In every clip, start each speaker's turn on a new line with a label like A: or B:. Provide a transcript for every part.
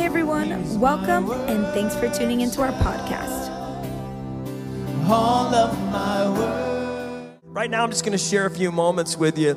A: Hey everyone, welcome and thanks for tuning into our podcast.
B: Right now, I'm just going to share a few moments with you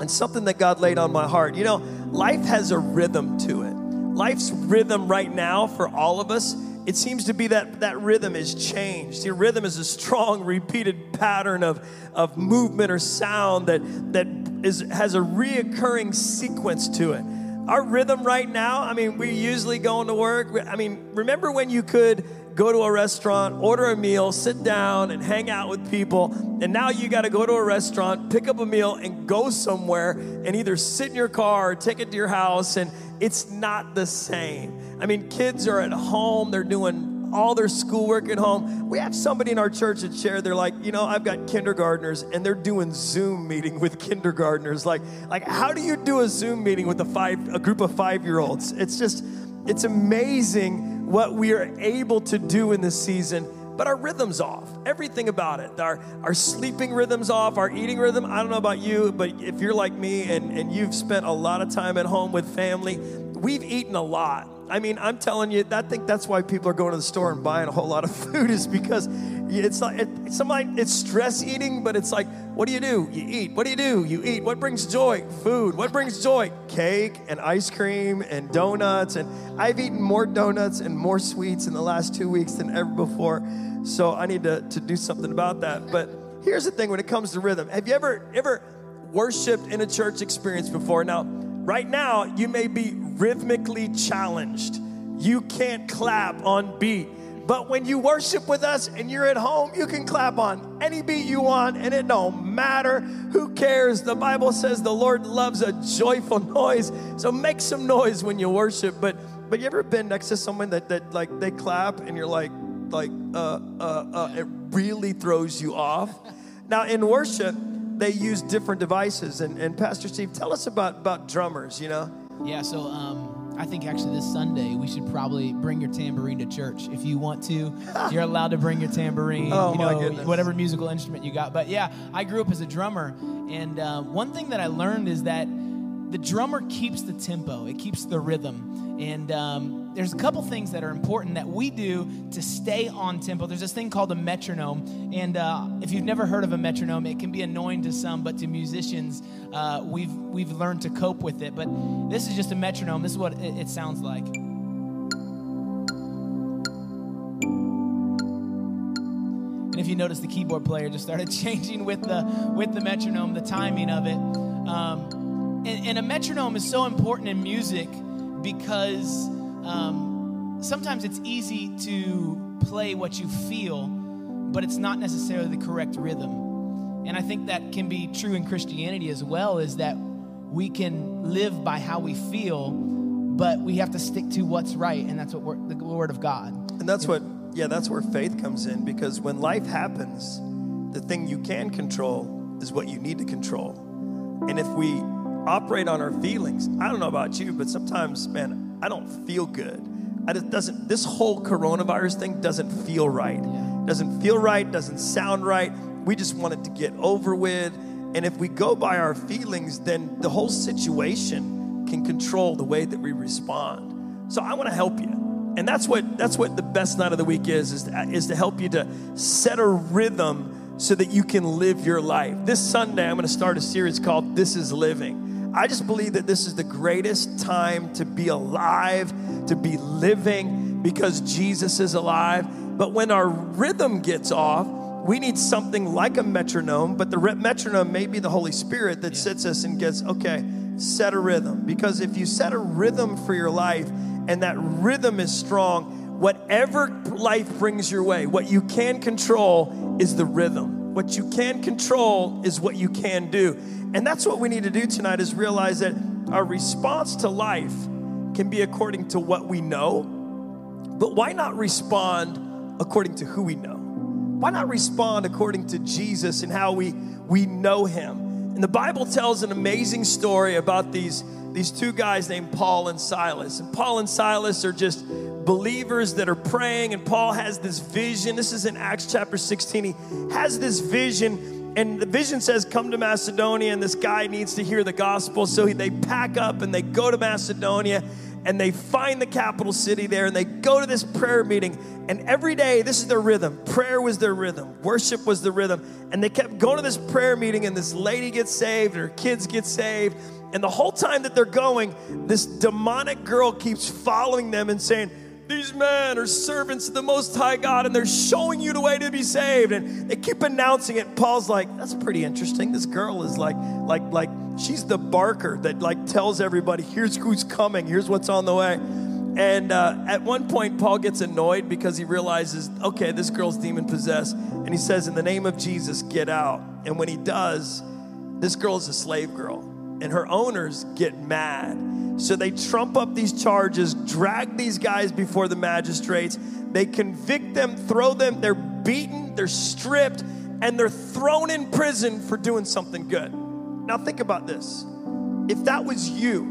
B: and something that God laid on my heart. You know, life has a rhythm to it. Life's rhythm right now for all of us, it seems to be that that rhythm is changed. Your rhythm is a strong, repeated pattern of, of movement or sound that, that is, has a reoccurring sequence to it. Our rhythm right now, I mean, we're usually going to work. I mean, remember when you could go to a restaurant, order a meal, sit down and hang out with people. And now you got to go to a restaurant, pick up a meal, and go somewhere and either sit in your car or take it to your house. And it's not the same. I mean, kids are at home, they're doing all their schoolwork at home. We have somebody in our church that shared, they're like, you know, I've got kindergartners and they're doing Zoom meeting with kindergartners. Like, like how do you do a Zoom meeting with a five a group of five-year-olds? It's just, it's amazing what we are able to do in this season but our rhythm's off. Everything about it. Our, our sleeping rhythm's off, our eating rhythm. I don't know about you, but if you're like me and, and you've spent a lot of time at home with family, we've eaten a lot. I mean, I'm telling you, I think that's why people are going to the store and buying a whole lot of food is because it's like, it, it's stress eating, but it's like, what do you do? You eat. What do you do? You eat. What brings joy? Food. What brings joy? Cake and ice cream and donuts. And I've eaten more donuts and more sweets in the last two weeks than ever before. So I need to, to do something about that. But here's the thing when it comes to rhythm. Have you ever ever worshiped in a church experience before? Now, right now, you may be rhythmically challenged. You can't clap on beat. But when you worship with us and you're at home, you can clap on any beat you want and it don't matter. Who cares? The Bible says the Lord loves a joyful noise. So make some noise when you worship. But but you ever been next to someone that, that like they clap and you're like, like uh, uh, uh, it really throws you off. Now in worship, they use different devices. And, and Pastor Steve, tell us about about drummers. You know.
C: Yeah, so um, I think actually this Sunday we should probably bring your tambourine to church if you want to. You're allowed to bring your tambourine,
B: Oh,
C: you
B: my
C: know,
B: goodness.
C: whatever musical instrument you got. But yeah, I grew up as a drummer, and uh, one thing that I learned is that the drummer keeps the tempo, it keeps the rhythm, and um, there's a couple things that are important that we do to stay on tempo. There's this thing called a metronome, and uh, if you've never heard of a metronome, it can be annoying to some, but to musicians, uh, we've we've learned to cope with it. But this is just a metronome. This is what it, it sounds like. And if you notice, the keyboard player just started changing with the with the metronome, the timing of it. Um, and, and a metronome is so important in music because um, sometimes it's easy to play what you feel, but it's not necessarily the correct rhythm. And I think that can be true in Christianity as well. Is that we can live by how we feel, but we have to stick to what's right, and that's what the Word of God.
B: And that's what, yeah, that's where faith comes in because when life happens, the thing you can control is what you need to control. And if we operate on our feelings, I don't know about you, but sometimes, man, I don't feel good. I just doesn't, this whole coronavirus thing doesn't feel right. Doesn't feel right, doesn't sound right. We just want it to get over with. And if we go by our feelings, then the whole situation can control the way that we respond. So I want to help you. And that's what that's what the best night of the week is is to, is to help you to set a rhythm so that you can live your life. This Sunday I'm going to start a series called This is Living. I just believe that this is the greatest time to be alive, to be living because Jesus is alive. But when our rhythm gets off, we need something like a metronome, but the metronome may be the Holy Spirit that sits us and gets, okay, set a rhythm. Because if you set a rhythm for your life and that rhythm is strong, whatever life brings your way, what you can control is the rhythm. What you can control is what you can do. And that's what we need to do tonight is realize that our response to life can be according to what we know, but why not respond according to who we know? Why not respond according to Jesus and how we, we know him? And the Bible tells an amazing story about these, these two guys named Paul and Silas. And Paul and Silas are just believers that are praying, and Paul has this vision. This is in Acts chapter 16. He has this vision, and the vision says, Come to Macedonia, and this guy needs to hear the gospel. So he- they pack up and they go to Macedonia. and they find the capital city there and they go to this prayer meeting. And every day, this is their rhythm. Prayer was their rhythm, worship was the rhythm. And they kept going to this prayer meeting, and this lady gets saved, and her kids get saved. And the whole time that they're going, this demonic girl keeps following them and saying, these men are servants of the Most High God and they're showing you the way to be saved. And they keep announcing it. Paul's like, that's pretty interesting. This girl is like, like, like, she's the barker that like tells everybody, here's who's coming, here's what's on the way. And uh, at one point, Paul gets annoyed because he realizes, okay, this girl's demon possessed. And he says, in the name of Jesus, get out. And when he does, this girl is a slave girl. And her owners get mad so they trump up these charges, drag these guys before the magistrates. They convict them, throw them, they're beaten, they're stripped, and they're thrown in prison for doing something good. Now, think about this. If that was you,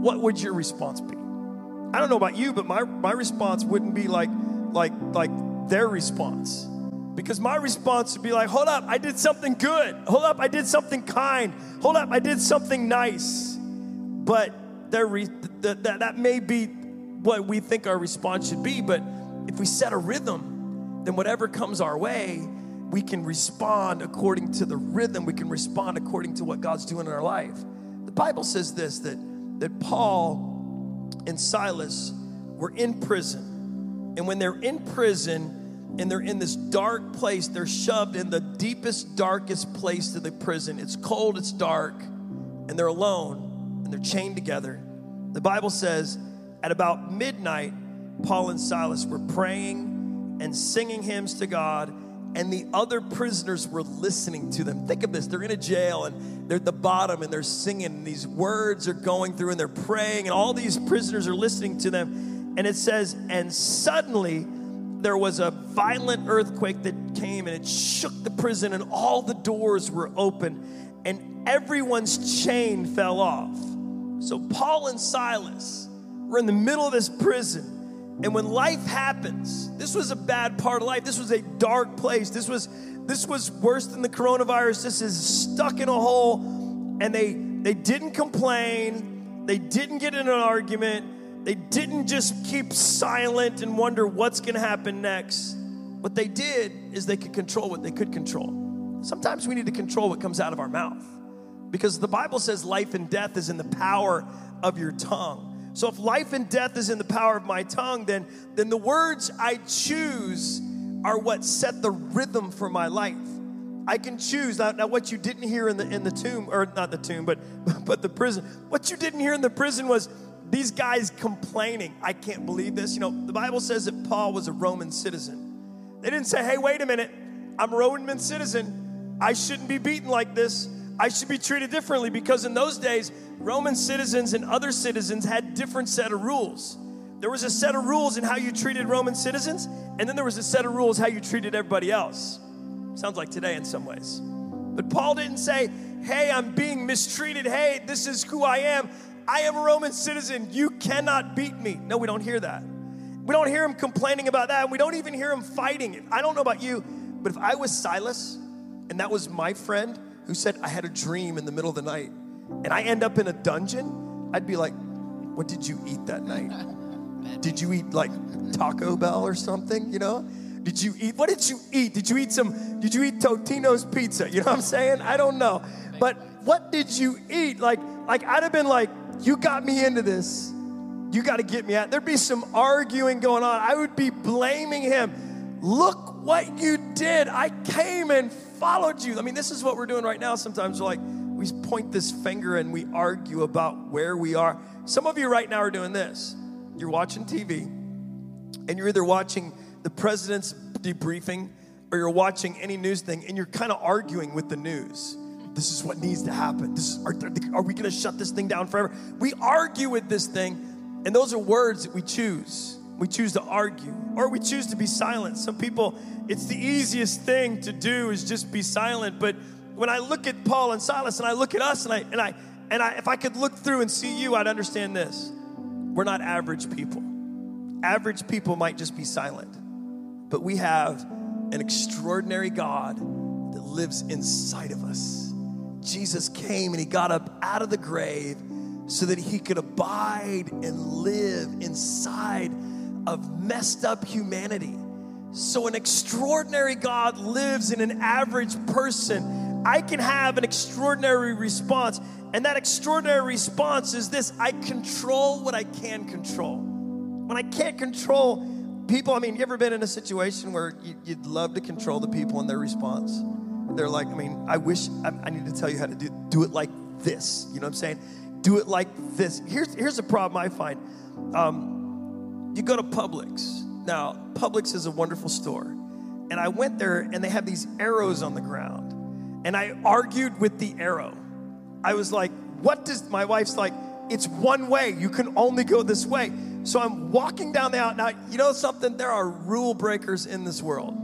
B: what would your response be? I don't know about you, but my, my response wouldn't be like, like, like their response. Because my response would be like, hold up, I did something good. Hold up, I did something kind. Hold up, I did something nice. But re- that, that, that may be what we think our response should be, but if we set a rhythm, then whatever comes our way, we can respond according to the rhythm. We can respond according to what God's doing in our life. The Bible says this that, that Paul and Silas were in prison. And when they're in prison and they're in this dark place, they're shoved in the deepest, darkest place of the prison. It's cold, it's dark, and they're alone they're chained together. The Bible says at about midnight, Paul and Silas were praying and singing hymns to God, and the other prisoners were listening to them. Think of this they're in a jail and they're at the bottom and they're singing, and these words are going through and they're praying, and all these prisoners are listening to them. And it says, and suddenly, there was a violent earthquake that came and it shook the prison, and all the doors were open, and everyone's chain fell off. So Paul and Silas were in the middle of this prison. And when life happens, this was a bad part of life. This was a dark place. This was this was worse than the coronavirus. This is stuck in a hole. And they they didn't complain. They didn't get in an argument. They didn't just keep silent and wonder what's going to happen next. What they did is they could control what they could control. Sometimes we need to control what comes out of our mouth. Because the Bible says life and death is in the power of your tongue. So if life and death is in the power of my tongue, then, then the words I choose are what set the rhythm for my life. I can choose now, now what you didn't hear in the in the tomb, or not the tomb, but but the prison. What you didn't hear in the prison was these guys complaining. I can't believe this. You know, the Bible says that Paul was a Roman citizen. They didn't say, hey, wait a minute, I'm a Roman citizen. I shouldn't be beaten like this. I should be treated differently because in those days, Roman citizens and other citizens had different set of rules. There was a set of rules in how you treated Roman citizens, and then there was a set of rules how you treated everybody else. Sounds like today in some ways. But Paul didn't say, hey, I'm being mistreated. Hey, this is who I am. I am a Roman citizen. You cannot beat me. No, we don't hear that. We don't hear him complaining about that. We don't even hear him fighting. it. I don't know about you, but if I was Silas and that was my friend, who said, I had a dream in the middle of the night and I end up in a dungeon, I'd be like, What did you eat that night? Did you eat like Taco Bell or something, you know? Did you eat, what did you eat? Did you eat some, did you eat Totino's pizza? You know what I'm saying? I don't know. But what did you eat? Like, like I'd have been like, you got me into this. You got to get me out. There'd be some arguing going on. I would be blaming him. Look what you did. I came and followed you. I mean, this is what we're doing right now. Sometimes we're like, we point this finger and we argue about where we are. Some of you right now are doing this. You're watching TV and you're either watching the president's debriefing or you're watching any news thing and you're kind of arguing with the news. This is what needs to happen. This is, are, are we going to shut this thing down forever? We argue with this thing, and those are words that we choose. We choose to argue or we choose to be silent. Some people, it's the easiest thing to do is just be silent. But when I look at Paul and Silas and I look at us and I, and I, and I, if I could look through and see you, I'd understand this. We're not average people. Average people might just be silent, but we have an extraordinary God that lives inside of us. Jesus came and he got up out of the grave so that he could abide and live inside of messed up humanity. So, an extraordinary God lives in an average person. I can have an extraordinary response. And that extraordinary response is this I control what I can control. When I can't control people, I mean, you ever been in a situation where you, would love to control the people and their response? They're like, I mean, I wish I, I need to tell you how to do, do it like this. You know what I'm saying? Do it like this. Here's, here's a problem I find. Um, you go to Publix. Now, Publix is a wonderful store. And I went there and they have these arrows on the ground. And I argued with the arrow. I was like, what does my wife's like, it's one way. You can only go this way. So I'm walking down the aisle. Now, you know something? There are rule breakers in this world.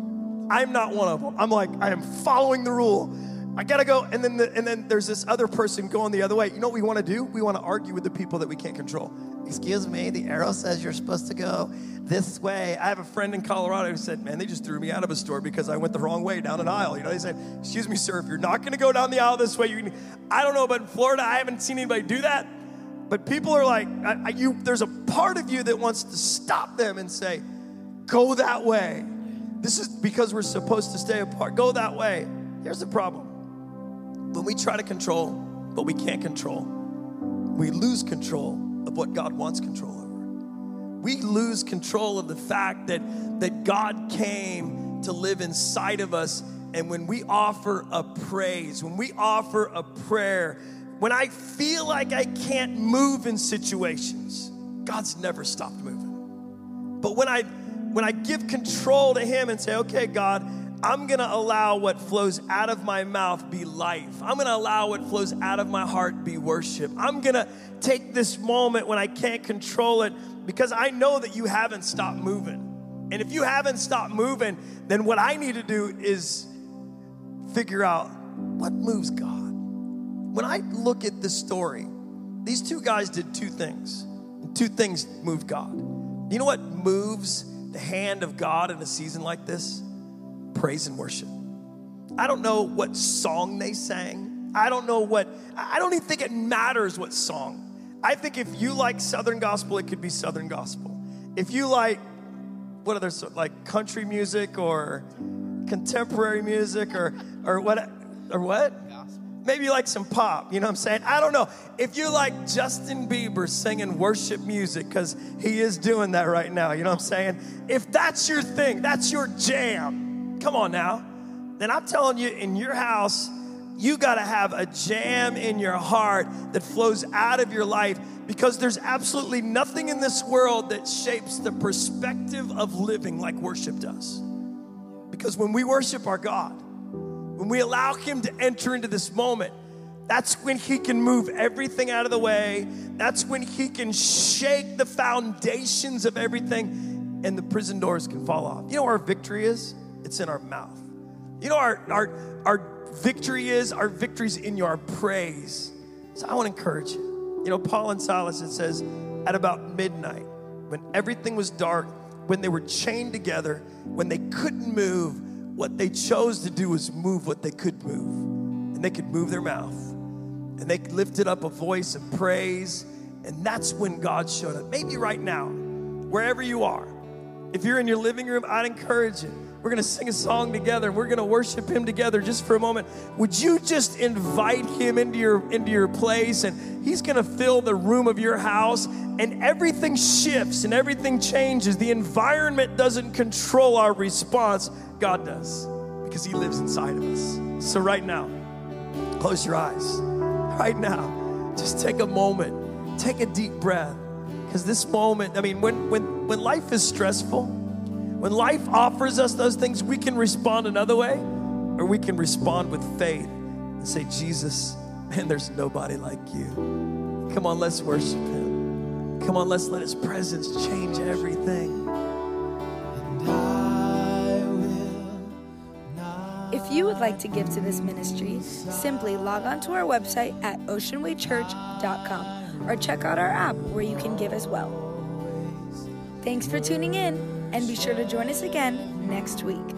B: I'm not one of them. I'm like, I am following the rule. I gotta go. And then, the, and then there's this other person going the other way. You know what we wanna do? We wanna argue with the people that we can't control. Excuse me, the arrow says you're supposed to go this way. I have a friend in Colorado who said, Man, they just threw me out of a store because I went the wrong way down an aisle. You know, they said, Excuse me, sir, if you're not gonna go down the aisle this way, you can. I don't know, but in Florida, I haven't seen anybody do that. But people are like, I, I, you, there's a part of you that wants to stop them and say, Go that way. This is because we're supposed to stay apart. Go that way. Here's the problem when we try to control what we can't control, we lose control of what God wants control over. We lose control of the fact that, that God came to live inside of us. And when we offer a praise, when we offer a prayer, when I feel like I can't move in situations, God's never stopped moving. But when I when I give control to him and say, "Okay, God, I'm gonna allow what flows out of my mouth be life. I'm gonna allow what flows out of my heart be worship. I'm gonna take this moment when I can't control it because I know that you haven't stopped moving. And if you haven't stopped moving, then what I need to do is figure out what moves God. When I look at this story, these two guys did two things. And Two things moved God. You know what moves the hand of God in a season like this? Praise and worship. I don't know what song they sang. I don't know what, I don't even think it matters what song. I think if you like Southern gospel, it could be Southern gospel. If you like, what other, like country music or contemporary music or, or what, or what? Maybe you like some pop, you know what I'm saying? I don't know. If you like Justin Bieber singing worship music, because he is doing that right now, you know what I'm saying? If that's your thing, that's your jam Come on now. Then I'm telling you, in your house, you got to have a jam in your heart that flows out of your life because there's absolutely nothing in this world that shapes the perspective of living like worship does. Because when we worship our God, when we allow Him to enter into this moment, that's when He can move everything out of the way. That's when He can shake the foundations of everything and the prison doors can fall off. You know where our victory is? It's in our mouth. You know, our, our, our victory is, our victory's in your praise. So I want to encourage you. You know, Paul and Silas, it says, at about midnight, when everything was dark, when they were chained together, when they couldn't move, what they chose to do was move what they could move. And they could move their mouth. And they lifted up a voice of praise. And that's when God showed up. Maybe right now, wherever you are, if you're in your living room, I'd encourage you we're going to sing a song together. We're going to worship him together just for a moment. Would you just invite him into your into your place and he's going to fill the room of your house and everything shifts and everything changes. The environment doesn't control our response. God does because he lives inside of us. So right now, close your eyes. Right now, just take a moment. Take a deep breath because this moment, I mean, when when when life is stressful, when life offers us those things, we can respond another way, or we can respond with faith and say, Jesus, man, there's nobody like you. Come on, let's worship him. Come on, let's let his presence change everything.
A: If you would like to give to this ministry, simply log on to our website at oceanwaychurch.com or check out our app where you can give as well. Thanks for tuning in and be sure to join us again next week.